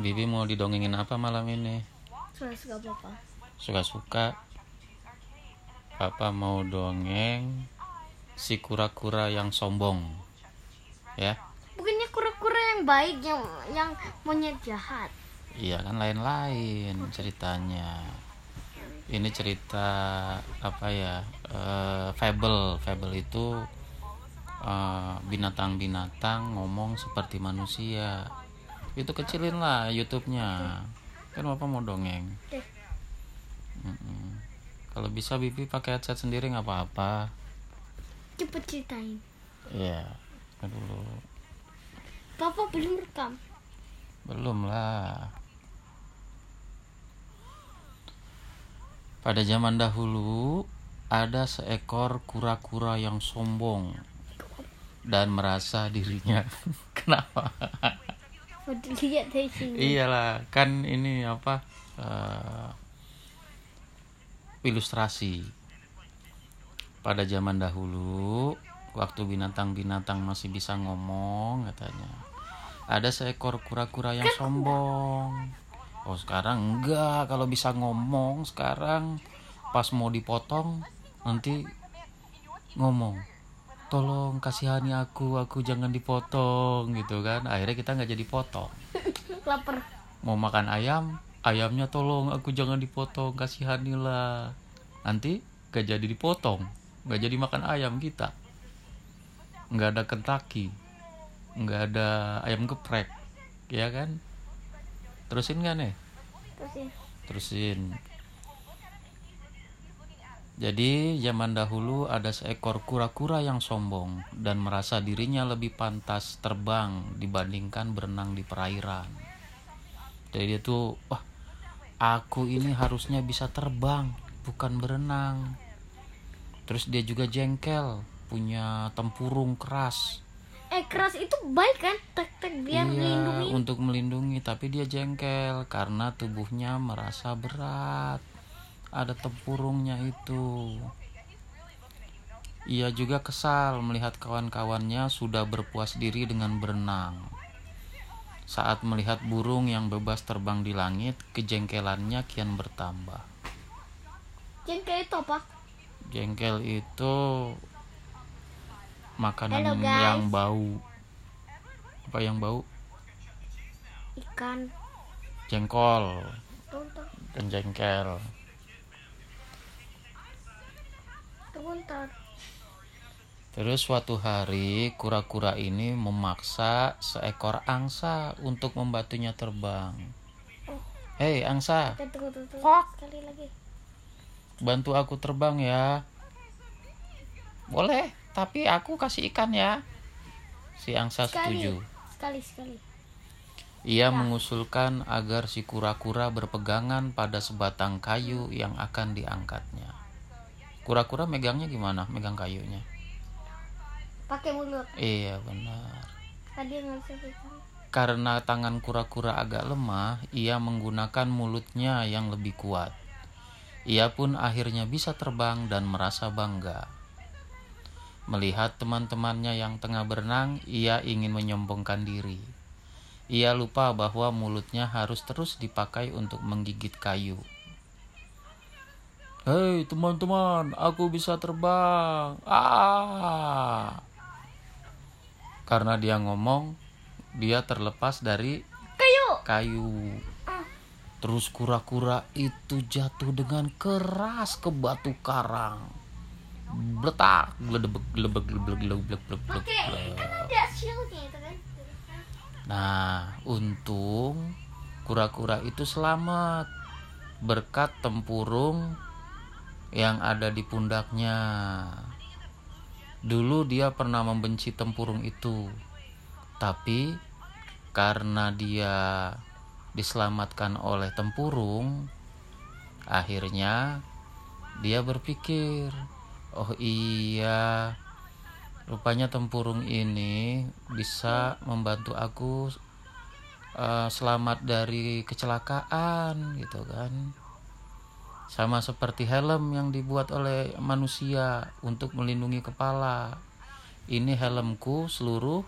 Bibi mau didongengin apa malam ini? Sudah suka papa. Suka-suka. Papa mau dongeng si kura-kura yang sombong. Ya, Bukannya kura-kura yang baik yang yang monyet jahat. iya kan lain-lain ceritanya. Ini cerita apa ya? eh, fable. Fable itu eh, binatang-binatang ngomong seperti manusia. Itu kecilin lah YouTube-nya. Kan Bapak mau dongeng. Kalau bisa Bibi pakai headset sendiri nggak apa-apa. Cepet ceritain. Iya. kan dulu. Papa belum rekam. Belum lah. Pada zaman dahulu ada seekor kura-kura yang sombong dan merasa dirinya kenapa? Lihat. Iyalah, kan ini apa? eh, ilustrasi. Pada zaman dahulu, waktu binatang-binatang masih bisa ngomong, katanya. Ada seekor kura-kura yang sombong. Oh, sekarang enggak. Kalau bisa ngomong sekarang pas mau dipotong nanti ngomong. Tolong kasihani aku, aku jangan dipotong gitu kan. Akhirnya kita nggak jadi potong Lapar. mau makan ayam ayamnya tolong aku jangan dipotong kasihanilah nanti gak jadi dipotong gak jadi makan ayam kita nggak ada Kentucky nggak ada ayam geprek ya kan terusin gak nih Terus ya. terusin jadi zaman dahulu ada seekor kura-kura yang sombong dan merasa dirinya lebih pantas terbang dibandingkan berenang di perairan. Jadi dia tuh, wah, aku ini harusnya bisa terbang, bukan berenang. Terus dia juga jengkel, punya tempurung keras. Eh keras itu baik kan? Tek tek biar iya, melindungi. untuk melindungi, tapi dia jengkel karena tubuhnya merasa berat. Ada tempurungnya itu. Ia juga kesal melihat kawan-kawannya sudah berpuas diri dengan berenang. Saat melihat burung yang bebas terbang di langit, kejengkelannya kian bertambah. Jengkel itu apa? Jengkel itu makanan Hello, guys. yang bau. Apa yang bau? Ikan. Jengkol dan jengkel. Bentar. Terus suatu hari kura-kura ini memaksa seekor angsa untuk membantunya terbang. Hei angsa, Tunggu, tunggu, tunggu. Sekali lagi. bantu aku terbang ya. Boleh, tapi aku kasih ikan ya. Si angsa Sekali. setuju. Sekali, sekali. Ia mengusulkan agar si kura-kura berpegangan pada sebatang kayu yang akan diangkatnya. Kura-kura megangnya gimana? Megang kayunya. Pakai mulut. Iya benar. Tadi pegang. Karena tangan kura-kura agak lemah, ia menggunakan mulutnya yang lebih kuat. Ia pun akhirnya bisa terbang dan merasa bangga. Melihat teman-temannya yang tengah berenang, ia ingin menyombongkan diri. Ia lupa bahwa mulutnya harus terus dipakai untuk menggigit kayu. Hei teman-teman, aku bisa terbang. Ah! Karena dia ngomong, dia terlepas dari Kayu. kayu. Terus kura-kura itu jatuh dengan keras ke batu karang. Bletak, gledebek, glebek, glebek, glebek, Oke, glebek. kan kan. Nah, untung kura-kura itu selamat berkat tempurung yang ada di pundaknya. Dulu dia pernah membenci tempurung itu, tapi karena dia diselamatkan oleh tempurung, akhirnya dia berpikir, "Oh iya, rupanya tempurung ini bisa membantu aku eh, selamat dari kecelakaan gitu kan." Sama seperti helm yang dibuat oleh manusia untuk melindungi kepala. Ini helmku seluruh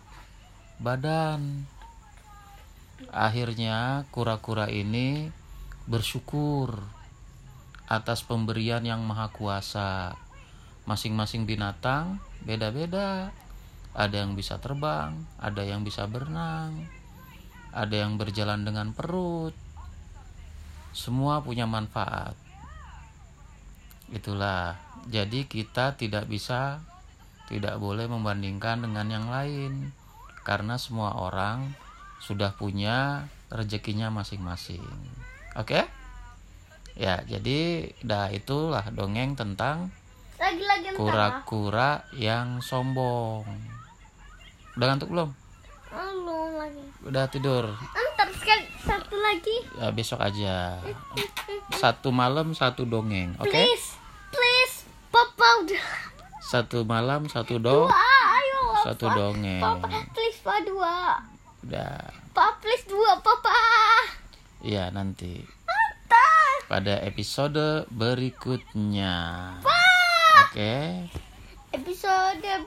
badan. akhirnya kura-kura ini bersyukur atas pemberian yang maha kuasa. Masing-masing binatang beda-beda. Ada yang bisa terbang, ada yang bisa berenang, ada yang berjalan dengan perut. Semua punya manfaat. Itulah. Jadi kita tidak bisa tidak boleh membandingkan dengan yang lain karena semua orang sudah punya rezekinya masing-masing. Oke? Ya, jadi dah itulah dongeng tentang kura-kura yang sombong. Udah ngantuk belum? ah. Belum lagi. Udah tidur. Ntar sekali satu lagi. Ya besok aja. Satu malam satu dongeng, oke? Please, udah. Satu malam satu dong, Dua, ayo. satu Papa. dongeng. Papa, please, papa dua. Udah. Papa, please dua, papa. Iya, nanti pada episode berikutnya. Oke. Episode